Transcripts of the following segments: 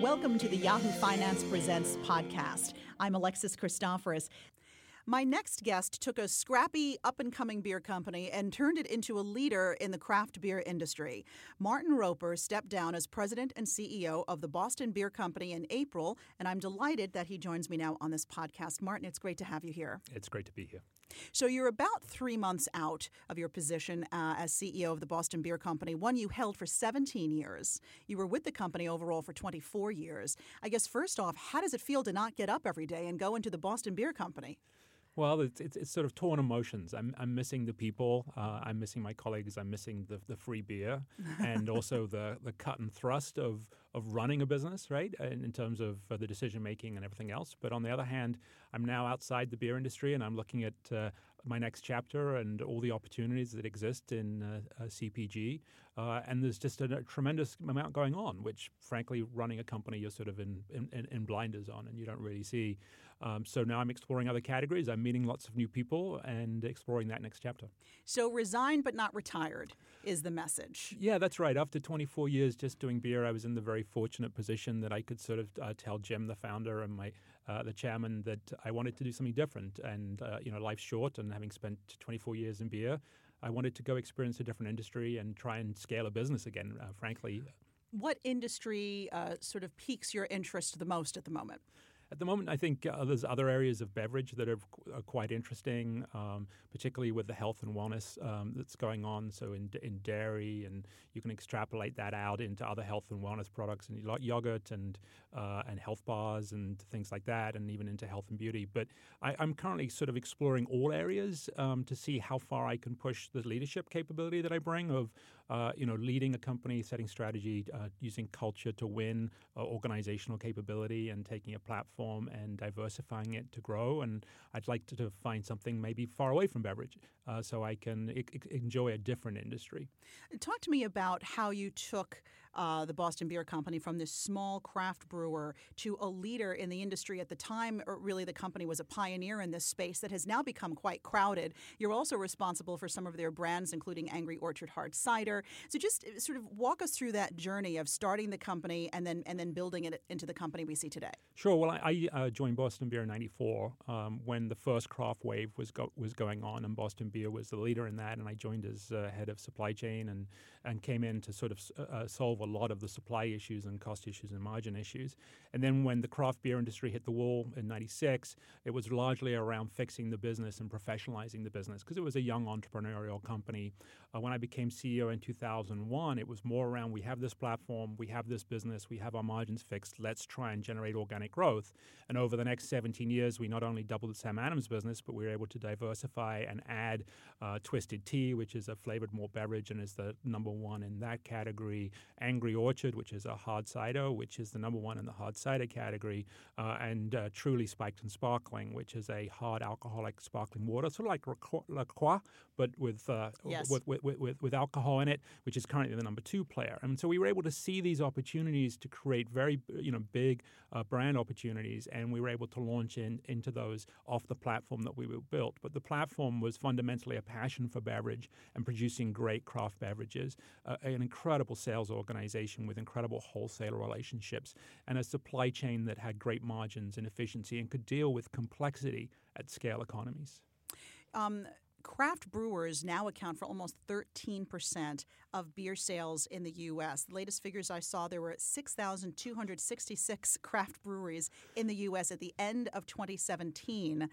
Welcome to the Yahoo Finance Presents podcast. I'm Alexis Christoforous. My next guest took a scrappy, up and coming beer company and turned it into a leader in the craft beer industry. Martin Roper stepped down as president and CEO of the Boston Beer Company in April, and I'm delighted that he joins me now on this podcast. Martin, it's great to have you here. It's great to be here. So you're about three months out of your position uh, as CEO of the Boston Beer Company, one you held for 17 years. You were with the company overall for 24 years. I guess first off, how does it feel to not get up every day and go into the Boston Beer Company? Well, it's, it's, it's, sort of torn emotions. I'm, I'm missing the people. Uh, I'm missing my colleagues. I'm missing the, the free beer and also the, the cut and thrust of, of running a business, right? In, in terms of uh, the decision making and everything else. But on the other hand, I'm now outside the beer industry and I'm looking at uh, my next chapter and all the opportunities that exist in uh, CPG. Uh, and there's just a, a, tremendous amount going on, which, frankly, running a company, you're sort of in, in, in blinders on and you don't really see. Um, so now I'm exploring other categories. I'm meeting lots of new people and exploring that next chapter. So resigned but not retired is the message. Yeah, that's right. After 24 years just doing beer, I was in the very fortunate position that I could sort of uh, tell Jim, the founder, and my uh, the chairman that I wanted to do something different. And uh, you know, life's short, and having spent 24 years in beer, I wanted to go experience a different industry and try and scale a business again. Uh, frankly, what industry uh, sort of piques your interest the most at the moment? At the moment, I think uh, there's other areas of beverage that are, are quite interesting, um, particularly with the health and wellness um, that's going on. So in, in dairy, and you can extrapolate that out into other health and wellness products, and like yogurt and uh, and health bars and things like that, and even into health and beauty. But I, am currently sort of exploring all areas um, to see how far I can push the leadership capability that I bring of uh, you know, leading a company, setting strategy, uh, using culture to win, uh, organizational capability, and taking a platform and diversifying it to grow. And I'd like to, to find something maybe far away from beverage, uh, so I can I- enjoy a different industry. Talk to me about how you took uh, the Boston Beer Company from this small craft brewer to a leader in the industry at the time. really, the company was a pioneer in this space that has now become quite crowded. You're also responsible for some of their brands, including Angry Orchard Hard Cider. So just uh, sort of walk us through that journey of starting the company and then and then building it into the company we see today. Sure. Well, I, I uh, joined Boston Beer in '94 um, when the first craft wave was go- was going on, and Boston Beer was the leader in that. And I joined as uh, head of supply chain and and came in to sort of uh, uh solve a lot of the supply issues and cost issues and margin issues. And then when the craft beer industry hit the wall in 96, it was largely around fixing the business and professionalizing the business because it was a young entrepreneurial company. Uh, when I became CEO in 2001, it was more around we have this platform, we have this business, we have our margins fixed, let's try and generate organic growth. And over the next 17 years, we not only doubled Sam Adams business, but we were able to diversify and add uh, Twisted Tea, which is a flavored malt beverage and is the number one in that category, Angry Orchard, which is a hard cider, which is the number one in the hard cider category, uh, and uh, Truly Spiked and Sparkling, which is a hard alcoholic sparkling water, sort of like La Croix, but with, uh, yes. with, with, with, with, alcohol in it, which is currently the number two player. And so we were able to see these opportunities to create very you know big uh, brand opportunities, and we were able to launch in, into those off the platform that we built. But the platform was fundamentally a passion for beverage and producing great craft beverages, uh, an incredible sales organization with incredible wholesaler relationships, and a supply chain that had great margins and efficiency and could deal with complexity at scale economies. Um, craft brewers now account for almost 13% of beer sales in the U.S. The latest figures I saw, there were 6,266 craft breweries in the U.S. at the end of 2017.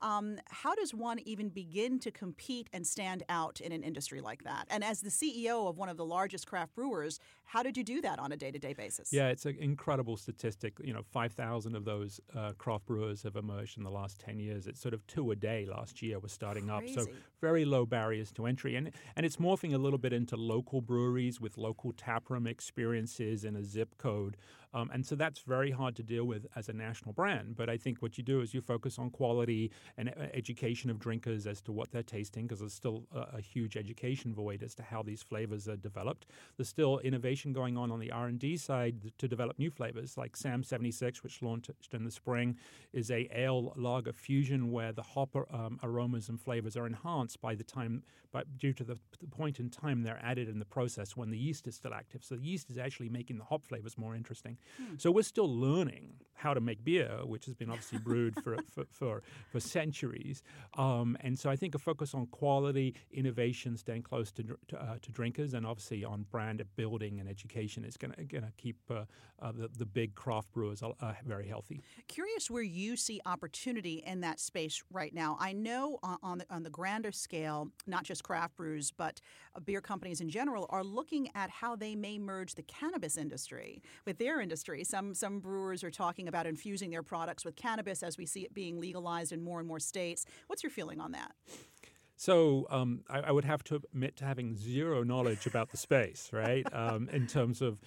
Um, how does one even begin to compete and stand out in an industry like that? And as the CEO of one of the largest craft brewers, how did you do that on a day to day basis? Yeah, it's an incredible statistic. You know, 5,000 of those uh, craft brewers have emerged in the last 10 years. It's sort of two a day last year was starting Crazy. up. So very low barriers to entry. And, and it's morphing a little bit into local breweries with local taproom experiences in a zip code. Um, and so that's very hard to deal with as a national brand. But I think what you do is you focus on quality and uh, education of drinkers as to what they're tasting, because there's still a, a, huge education void as to how these flavors are developed. There's still innovation going on on the R&D side to develop new flavors, like Sam 76, which launched in the spring, is a ale lager fusion where the hop um, aromas and flavors are enhanced by the time, by, due to the, the point in time they're added in the process when the yeast is still active. So the yeast is actually making the hop flavors more interesting. Hmm. So we're still learning how to make beer, which has been obviously brewed for, for, for, for, centuries. Um, and so I think a focus on quality, innovation, staying close to, to, uh, to drinkers, and obviously on brand building and education is going to keep uh, uh, the, the big craft brewers uh, very healthy. Curious where you see opportunity in that space right now. I know on, on, the, on the grander scale, not just craft brews, but uh, beer companies in general are looking at how they may merge the cannabis industry with their industry. Some, some brewers are talking about infusing their products with cannabis as we see it being legalized in more and more states. What's your feeling on that? So um, I, I, would have to admit to having zero knowledge about the space, right? Um, in terms of,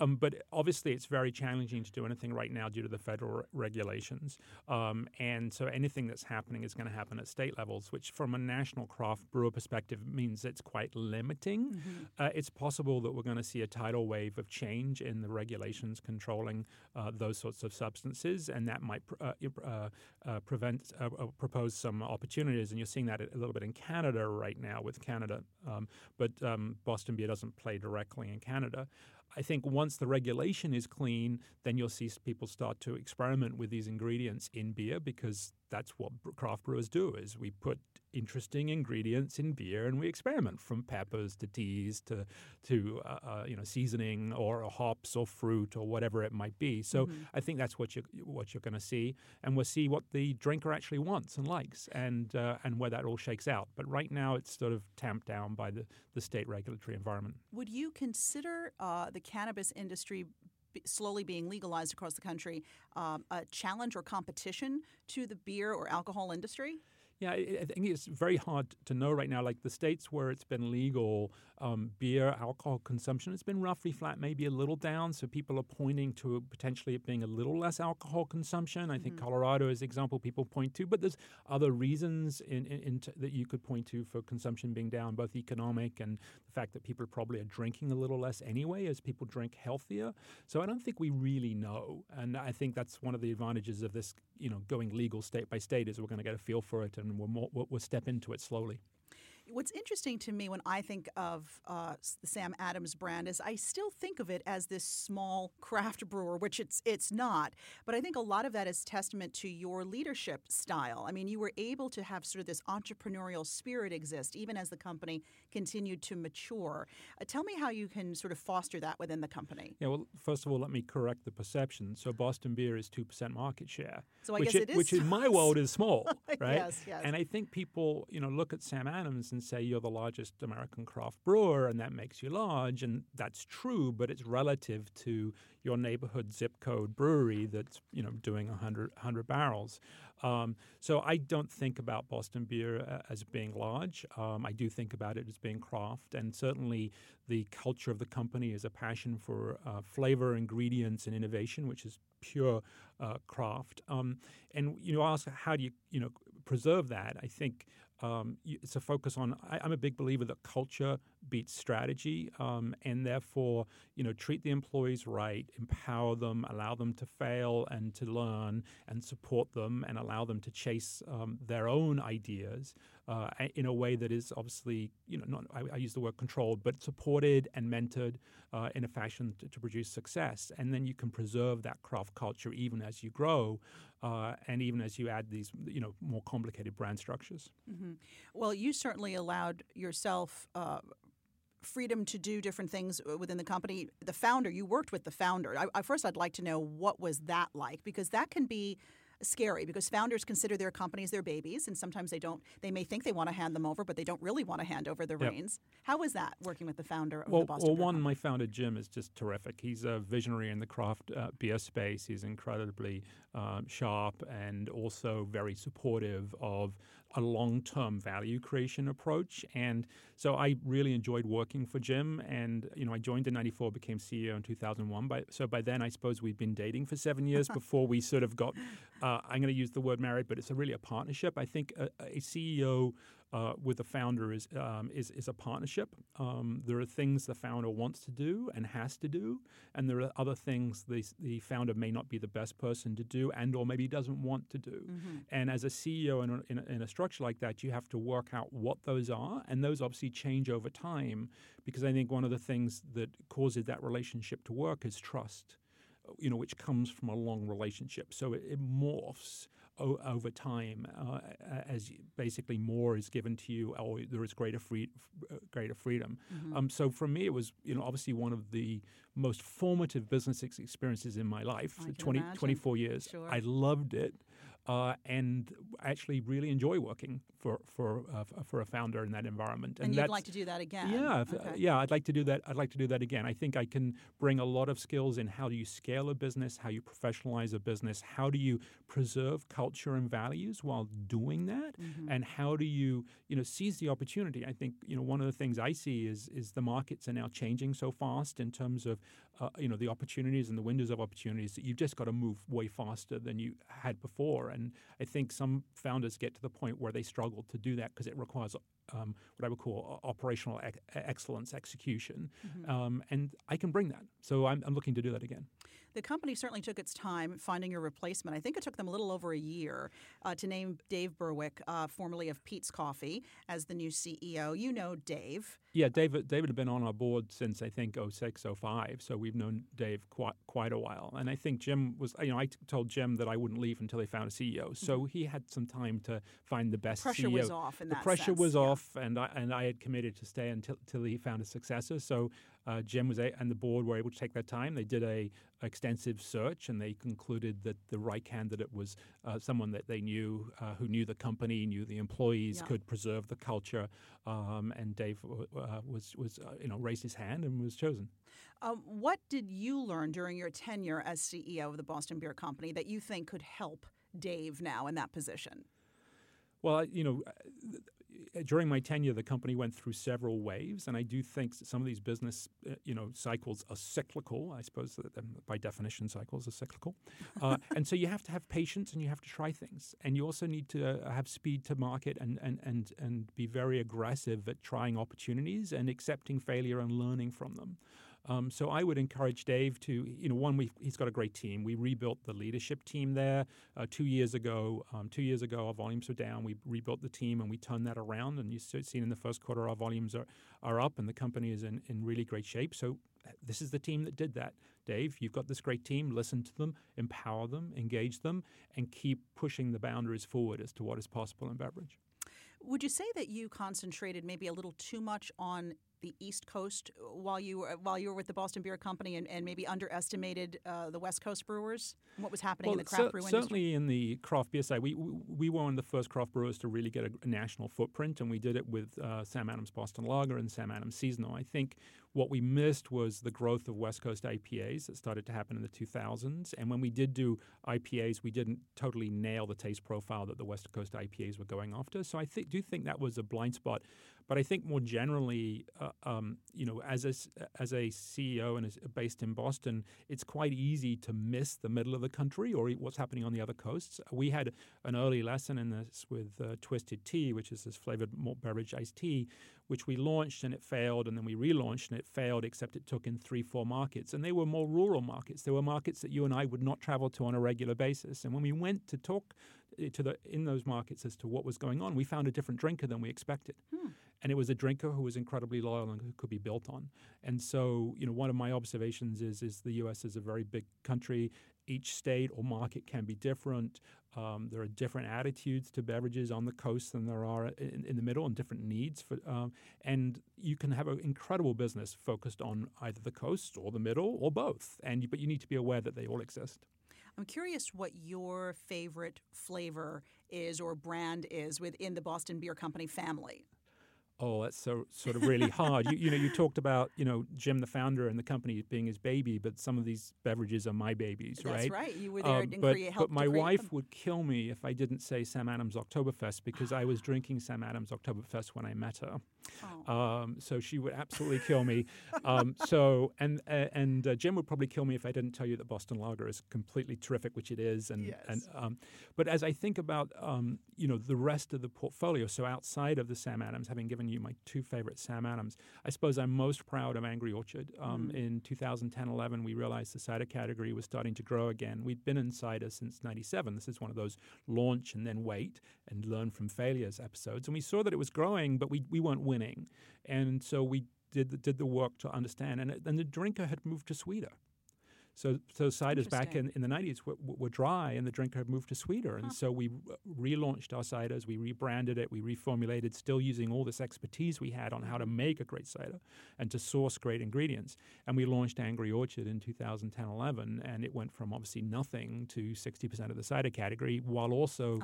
um, but obviously it's very challenging to do anything right now due to the federal re- regulations, um, and so anything that's happening is going to happen at state levels, which from a national craft brewer perspective means it's quite limiting. Mm-hmm. Uh, it's possible that we're going to see a tidal wave of change in the regulations controlling uh, those sorts of substances, and that might pr- uh, uh, uh prevent uh, propose some opportunities, and you're seeing that a little bit in Canada right now with Canada, um, but um, Boston Beer doesn't play directly in Canada. I think once the regulation is clean, then you'll see people start to experiment with these ingredients in beer because that's what craft brewers do is we put interesting ingredients in beer and we experiment from peppers to teas to to uh, uh, you know seasoning or hops or fruit or whatever it might be so mm-hmm. i think that's what you what you're going to see and we'll see what the drinker actually wants and likes and uh, and where that all shakes out but right now it's sort of tamped down by the the state regulatory environment would you consider uh, the cannabis industry slowly being legalized across the country um, a challenge or competition to the beer or alcohol industry? Yeah, I think it's very hard to know right now. Like the states where it's been legal, um, beer, alcohol consumption, it's been roughly flat, maybe a little down. So people are pointing to potentially it being a little less alcohol consumption. I think mm-hmm. Colorado is an example people point to, but there's other reasons in, in, in t- that you could point to for consumption being down, both economic and the fact that people probably are drinking a little less anyway as people drink healthier. So I don't think we really know, and I think that's one of the advantages of this, you know, going legal state by state is we're going to get a feel for it and we'll, we'll step into it slowly. What's interesting to me when I think of uh, the Sam Adams brand is I still think of it as this small craft brewer, which it's it's not. But I think a lot of that is testament to your leadership style. I mean, you were able to have sort of this entrepreneurial spirit exist even as the company continued to mature. Uh, tell me how you can sort of foster that within the company. Yeah, well, first of all, let me correct the perception. So Boston Beer is two percent market share, so I which, guess it is which in my world is small, right? yes, yes. And I think people, you know, look at Sam Adams and say you're the largest American craft brewer and that makes you large. And that's true, but it's relative to your neighborhood zip code brewery that's, you know, doing 100, 100 barrels. Um, so I don't think about Boston beer uh, as being large. Um, I do think about it as being craft, and certainly the culture of the company is a passion for uh, flavor, ingredients, and innovation, which is pure uh, craft. Um, and you know, ask how do you you know preserve that? I think um, it's a focus on. I, am a big believer that culture beats strategy, um, and therefore, you know, treat the employees right, empower them, allow them to fail and to learn, and support them, and allow them to chase um, their own ideas uh, in a way that is obviously, you know, not I, I use the word controlled, but supported and mentored uh, in a fashion to, to, produce success, and then you can preserve that craft culture even as you grow. Uh, and even as you add these, you know, more complicated brand structures. Mm-hmm. Well, you certainly allowed yourself uh, freedom to do different things uh, within the company. The founder, you worked with the founder. I, I, first, I'd like to know what was that like because that can be scary because founders consider their companies their babies and sometimes they don't they may think they want to hand them over but they don't really want to hand over the yep. reins how was that working with the founder of well, the Boston well one my founder jim is just terrific he's a visionary in the craft uh, beer space he's incredibly um, sharp and also very supportive of a long-term value creation approach. And so i really enjoyed working for jim. And you know i joined in 94 became ceo in 2001 by, so by then i suppose we'd been dating for seven years before we sort of got uh, i'm going to use the word married but it's a really a partnership. I think a, a ceo uh, with the founder is um, is, is a partnership. Um, there are things the founder wants to do and has to do, and there are other things the the founder may not be the best person to do, and or maybe doesn't want to do. Mm-hmm. And as a CEO in a, in, a, in a structure like that, you have to work out what those are, and those obviously change over time. Because I think one of the things that causes that relationship to work is trust. you know, which comes from a long relationship. So it, it morphs o- over time uh, as basically more is given to you, or there is greater free, greater freedom. Mm-hmm. Um, so for me, it was you know obviously one of the most formative business experiences in my life. 20, 24 years. Sure. I loved it uh, and actually really enjoy working for for uh, for a founder in that environment. And, and you'd like to do that again? Yeah, okay. yeah. I'd like to do that. I'd like to do that again. I think I can bring a lot of skills in how do you scale a business, how you professionalize a business, how do you preserve culture and values while doing that, mm-hmm. and how do you you know seize the opportunity. I think you know one of the things I see is is the markets are now changing so fast in terms of uh, you know the opportunities and the windows of opportunities that you've just got to move way faster than you had before. And I think some founders get to the point where they struggle to do that because it requires um, what I would call operational ec- excellence execution. Mm-hmm. Um, and I can bring that. So I'm, I'm looking to do that again. The company certainly took its time finding a replacement. I think it took them a little over a year uh, to name Dave Burwick, uh, formerly of Peet's Coffee, as the new CEO. You know Dave. Yeah, David. David had been on our board since I think 06, 05, so we've known Dave quite quite a while. And I think Jim was, you know, I told Jim that I wouldn't leave until they found a CEO, so mm-hmm. he had some time to find the best. The pressure CEO. was off. the pressure sense. was yeah. off, and I and I had committed to stay until, until he found a successor. So uh, Jim was a, and the board were able to take that time. They did a extensive search, and they concluded that the right candidate was uh, someone that they knew, uh, who knew the company, knew the employees, yeah. could preserve the culture. Um, and Dave uh, was was uh, you know raised his hand and was chosen. Um, what did you learn during your tenure as CEO of the Boston Beer Company that you think could help Dave now in that position? Well, you know, during my tenure, the company went through several waves, and I do think some of these business, uh, you know, cycles are cyclical. I suppose that um, by definition, cycles are cyclical, uh, and so you have to have patience and you have to try things, and you also need to uh, have speed to market and and and and be very aggressive at trying opportunities and accepting failure and learning from them. Um, so I would encourage Dave to, you know, one, he's got a great team. We rebuilt the leadership team there uh, two years ago. Um, two years ago, our volumes were down. We rebuilt the team and we turned that around. And you've seen in the first quarter, our volumes are, are up and the company is in, in really great shape. So uh, this is the team that did that. Dave, you've got this great team. Listen to them, empower them, engage them, and keep pushing the boundaries forward as to what is possible in beverage. Would you say that you concentrated maybe a little too much on the East Coast while you were while you were with the Boston Beer Company and, and maybe underestimated uh, the West Coast brewers? What was happening well, in the craft brew industry? Certainly in the craft beer side, we we were one of the first craft brewers to really get a, a national footprint, and we did it with uh, Sam Adams Boston Lager and Sam Adams Seasonal. I think what we missed was the growth of West Coast IPAs that started to happen in the 2000s. And when we did do IPAs, we didn't totally nail the taste profile that the West Coast IPAs were going after. So I th- do think that was a blind spot. But I think more generally, uh, um, you know, as a, as a CEO and as based in Boston, it's quite easy to miss the middle of the country or what's happening on the other coasts. We had an early lesson in this with uh, Twisted Tea, which is this flavored malt beverage iced tea, which we launched and it failed, and then we relaunched and it failed, except it took in three, four markets. And they were more rural markets. They were markets that you and I would not travel to on a regular basis. And when we went to talk to the in those markets as to what was going on, we found a different drinker than we expected. Hmm and it was a drinker who was incredibly loyal and who could be built on. And so, you know, one of my observations is is the U.S. is a very big country. Each state or market can be different. Um, there are different attitudes to beverages on the coast than there are in, in the middle, and different needs for. Um, and you can have an incredible business focused on either the coast or the middle or both. And but you need to be aware that they all exist. I'm curious what your favorite flavor is or brand is within the Boston Beer Company family. Oh, that's so sort of really hard. you, you know, you talked about you know Jim, the founder, and the company being his baby, but some of these beverages are my babies, That's right? That's right. You were there um, and but, create, But my wife them. would kill me if I didn't say Sam Adams Oktoberfest because I was drinking Sam Adams Oktoberfest when I met her. Oh. Um, so she would absolutely kill me. Um, so and uh, and uh, Jim would probably kill me if I didn't tell you that Boston Lager is completely terrific, which it is. And yes. and um, but as I think about um, you know the rest of the portfolio, so outside of the Sam Adams, having given you my two favorite Sam Adams, I suppose I'm most proud of Angry Orchard. Um, mm. In 2010-11, we realized the cider category was starting to grow again. We'd been in cider since '97. This is one of those launch and then wait and learn from failures episodes, and we saw that it was growing, but we we weren't winning. And so we did the, did the work to understand. And, and the drinker had moved to sweeter. So, so ciders back in, in the 90s were, were dry and the drinker had moved to sweeter. And huh. so we relaunched our ciders, we rebranded it, we reformulated, still using all this expertise we had on how to make a great cider and to source great ingredients. And we launched Angry Orchard in 2010 11, and it went from obviously nothing to 60% of the cider category while also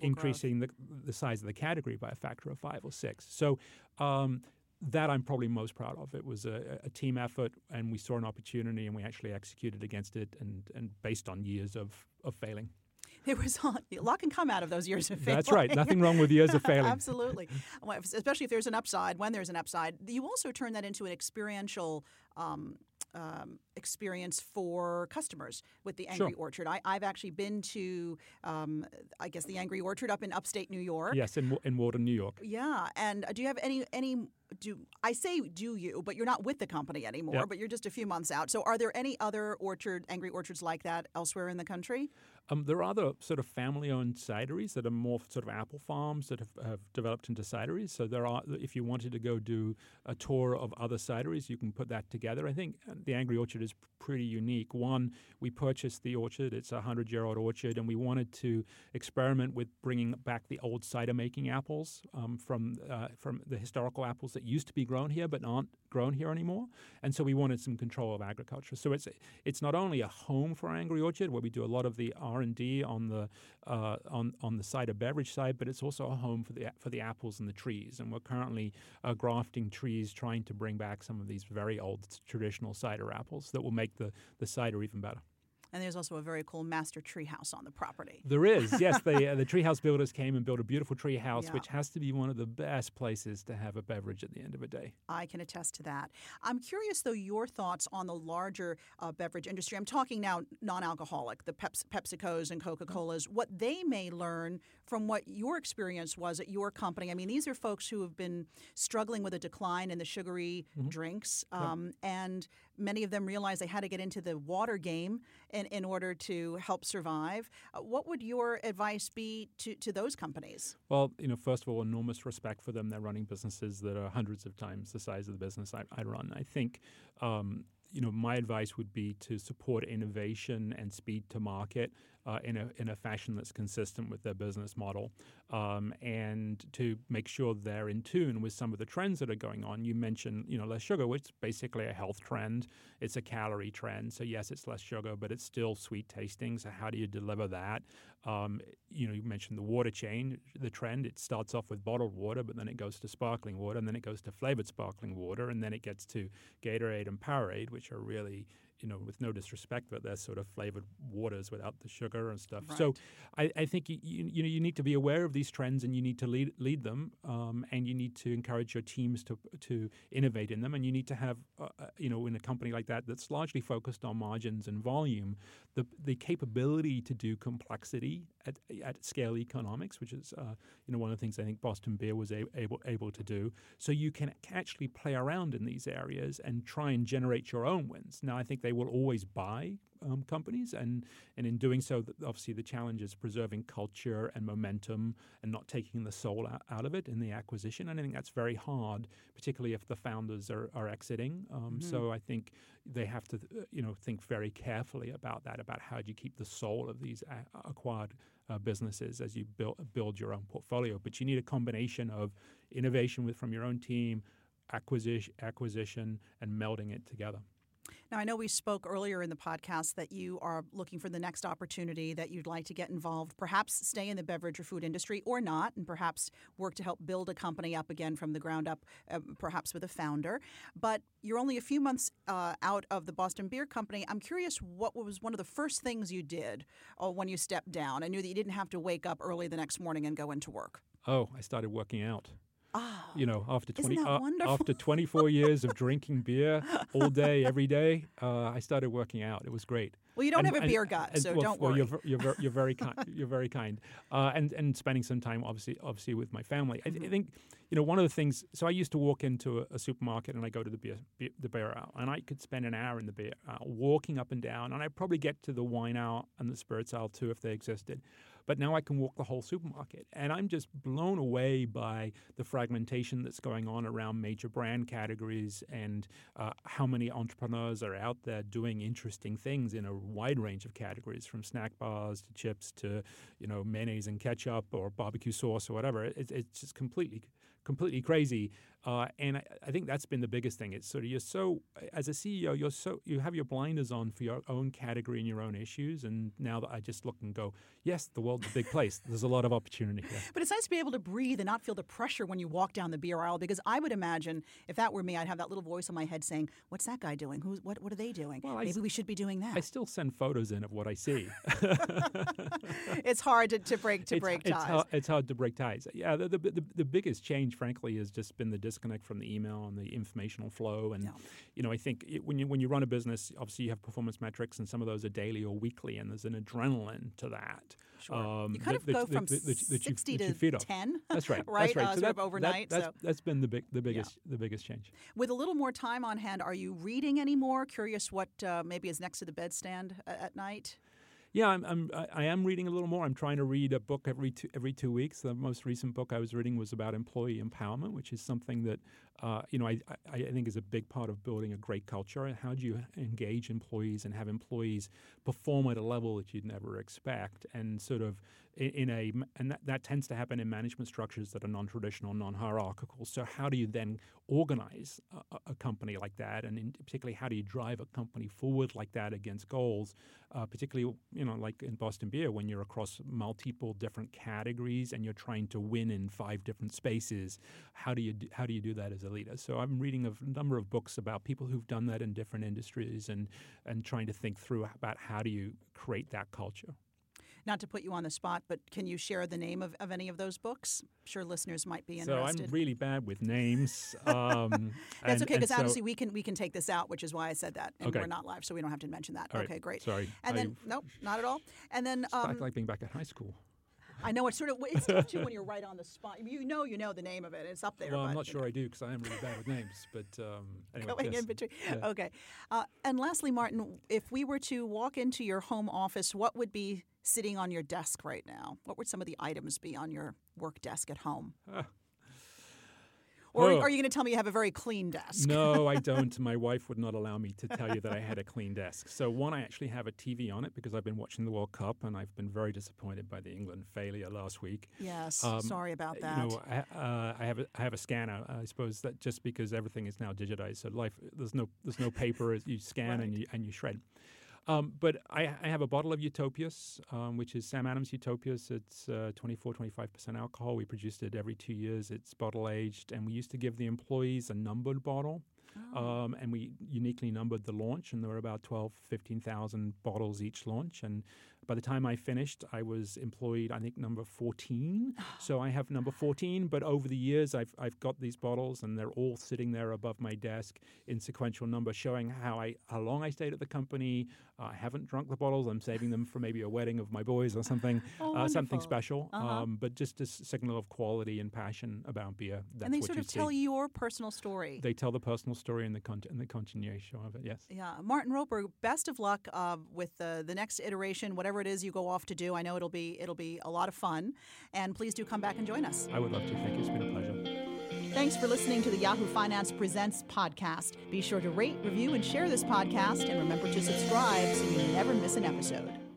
increasing the, the size of the category by a factor of five or six. So, um, that I'm probably most proud of. It was a, a, team effort, and we saw an opportunity, and we actually executed against it, and, and based on years of, of failing. There was a lot can come out of those years of failing. That's right. Nothing wrong with years of failing. Absolutely, especially if there's an upside. When there's an upside, you also turn that into an experiential um, um, experience for customers with the Angry sure. Orchard. I, have actually been to, um, I guess, the Angry Orchard up in upstate New York. Yes, in, in Walden, New York. Yeah, and do you have any any do I say do you, but you're not with the company anymore, yep. but you're just a few months out. So are there any other orchard Angry Orchards like that elsewhere in the country? Um, there are other sort of family-owned cideries that are more sort of apple farms that have, have, developed into cideries. So there are, if you wanted to go do a tour of other cideries, you can put that together. I think uh, the Angry Orchard is pretty unique. One, we purchased the orchard; it's a hundred-year-old orchard, and we wanted to experiment with bringing back the old cider-making apples um, from uh, from the historical apples that used to be grown here but aren't grown here anymore. And so we wanted some control of agriculture. So it's it's not only a home for Angry Orchard where we do a lot of the R and D on the uh, on on the cider beverage side, but it's also a home for the for the apples and the trees. And we're currently uh, grafting trees, trying to bring back some of these very old traditional cider apples that will make the the cider even better. And there's also a very cool master treehouse on the property. There is, yes. the, uh, the treehouse builders came and built a beautiful tree house, yeah. which has to be one of the best places to have a beverage at the end of a day. I can attest to that. I'm curious, though, your thoughts on the larger uh, beverage industry. I'm talking now non alcoholic, the Peps- PepsiCos and Coca Colas, what they may learn from what your experience was at your company. I mean, these are folks who have been struggling with a decline in the sugary mm-hmm. drinks, um, and many of them realized they had to get into the water game in, in order to help survive. Uh, what would your advice be to, to those companies? Well, you know, first of all, enormous respect for them. They're running businesses that are hundreds of times the size of the business I, I run. I think um, you know, my advice would be to support innovation and speed to market uh, in a in a fashion that's consistent with their business model, um, and to make sure they're in tune with some of the trends that are going on. You mentioned, you know, less sugar, which is basically a health trend. It's a calorie trend. So yes, it's less sugar, but it's still sweet tasting. So how do you deliver that? Um, you know, you mentioned the water chain, the trend. It starts off with bottled water, but then it goes to sparkling water, and then it goes to flavored sparkling water, and then it gets to Gatorade and Powerade, which are really you know, with no disrespect, but they're sort of flavored waters without the sugar and stuff. Right. So I, I think you, you, know you need to be aware of these trends and you need to lead lead them, um, and you need to encourage your teams to to innovate in them, and you need to have uh, uh, you know in a company like that that's largely focused on margins and volume, the the capability to do complexity at, at scale economics, which is uh, you know one of the things I think Boston Beer was a, able able to do. So you can actually play around in these areas and try and generate your own wins. Now I think they will always buy um, companies, and and in doing so, obviously the challenge is preserving culture and momentum and not taking the soul out, out of it in the acquisition. And I think that's very hard, particularly if the founders are, are exiting. Um, mm-hmm. So I think they have to uh, you know think very carefully about that, about how do you keep the soul of these acquired uh, businesses as you build build your own portfolio. But you need a combination of innovation with from your own team, acquisition acquisition, and melding it together. Now, I know we spoke earlier in the podcast that you are looking for the next opportunity that you'd like to get involved, perhaps stay in the beverage or food industry or not, and perhaps work to help build a company up again from the ground up, uh, perhaps with a founder. But you're only a few months uh, out of the Boston Beer Company. I'm curious what was one of the first things you did uh, when you stepped down? I knew that you didn't have to wake up early the next morning and go into work. Oh, I started working out. Oh, you know, after twenty uh, after twenty four years of drinking beer all day, every day, uh, I started working out. It was great. Well, you don't and, have a beer gut, and, so well, don't well, worry. You're, you're, you're very kind. You're very kind, uh, and and spending some time, obviously, obviously with my family. Mm-hmm. I, I, think, you know, one of the things. So I used to walk into a, a supermarket and I go to the beer, beer, the beer aisle, and I could spend an hour in the beer aisle, walking up and down, and I'd probably get to the wine aisle and the spirits aisle too if they existed. But now I can walk the whole supermarket. And I'm just blown away by the fragmentation that's going on around major brand categories and uh, how many entrepreneurs are out there doing interesting things in a wide range of categories, from snack bars to chips to you know mayonnaise and ketchup or barbecue sauce or whatever. It, it's just completely completely crazy. Uh, and I, I, think that's been the biggest thing. It's sort of you're so as a CEO, you're so you have your blinders on for your own category and your own issues. And now that I just look and go, yes, the world's a big place. There's a lot of opportunity here. But it's nice to be able to breathe and not feel the pressure when you walk down the beer aisle. Because I would imagine if that were me, I'd have that little voice in my head saying, "What's that guy doing? Who's what? What are they doing? Well, Maybe I, we should be doing that." I still send photos in of what I see. it's hard to, to break to it's, break ties. It's hard, it's hard to break ties. Yeah, the, the, the, the biggest change, frankly, has just been the disconnect from the email and the informational flow. And yeah. you know, I think it, when you when you run a business, obviously you have performance metrics, and some of those are daily or weekly, and there's an adrenaline to that. Sure. Um, you kind of go from sixty you, to ten. That's right. right. That's right. Uh, so that, overnight. That, that's, so. that's been the big, the biggest, yeah. the biggest change. With a little more time on hand, are you reading anymore? Curious what uh, maybe is next to the bedstand at night. Yeah, I'm, I'm I am reading a little more. I'm trying to read a book every two, every two weeks. The most recent book I was reading was about employee empowerment, which is something that uh, you know I, I think is a big part of building a great culture. How do you engage employees and have employees perform at a level that you'd never expect, and sort of in, in a and that, that tends to happen in management structures that are non-traditional, non-hierarchical. So how do you then organize a, a company like that, and in, particularly how do you drive a company forward like that against goals, uh, particularly you know like in Boston Beer when you're across multiple different categories and you're trying to win in five different spaces. How do you do, how do you do that as a So I'm reading a number of books about people who've done that in different industries and and trying to think through about how do you create that culture not to put you on the spot, but can you share the name of, of any of those books? I'm sure listeners might be interested. So I'm really bad with names. Um, That's okay because obviously we can we can take this out, which is why I said that, and okay. we're not live, so we don't have to mention that. All okay, right. great. Sorry. And then nope, not at all. And then um, like being back at high school. I know it's sort of it's tough too when you're right on the spot. You know, you know the name of it. It's up there. Well, I'm not sure know. I do because I am really bad with names. But um, anyway, going yes. in between. Yeah. Okay. Uh, and lastly, Martin, if we were to walk into your home office, what would be sitting on your desk right now? What would some of the items be on your work desk at home? Uh, or oh. are you going to tell me you have a very clean desk? No, I don't. My wife would not allow me to tell you that I had a clean desk. So, one, I actually have a TV on it because I've been watching the World Cup and I've been very disappointed by the England failure last week. Yes, um, sorry about that. You know, I, uh, I, have a, I have a scanner. I suppose that just because everything is now digitized, so life there's no there's no paper. you scan right. and you and you shred. Um, but I, I, have a bottle of Utopias, um, which is Sam Adams Utopias. It's uh, 24, 25% alcohol. We produced it every two years. It's bottle aged. And we used to give the employees a numbered bottle. Oh. Um, and we uniquely numbered the launch, and there were about 12, 15,000 bottles each launch. And by the time I finished, I was employed, I think, number 14. so I have number 14. But over the years, I've, I've got these bottles, and they're all sitting there above my desk in sequential number, showing how I how long I stayed at the company. Uh, I haven't drunk the bottles. I'm saving them for maybe a wedding of my boys or something, oh, uh, something special. Uh-huh. Um, but just a signal of quality and passion about beer. That's and they sort you of tell see. your personal story. They tell the personal story in the con- the continuation of it. Yes. Yeah, Martin Roper. Best of luck uh, with the the next iteration, whatever it is you go off to do. I know it'll be it'll be a lot of fun, and please do come back and join us. I would love to. Thank you. It's been a pleasure. Thanks for listening to the Yahoo Finance Presents podcast. Be sure to rate, review, and share this podcast, and remember to subscribe so you never miss an episode.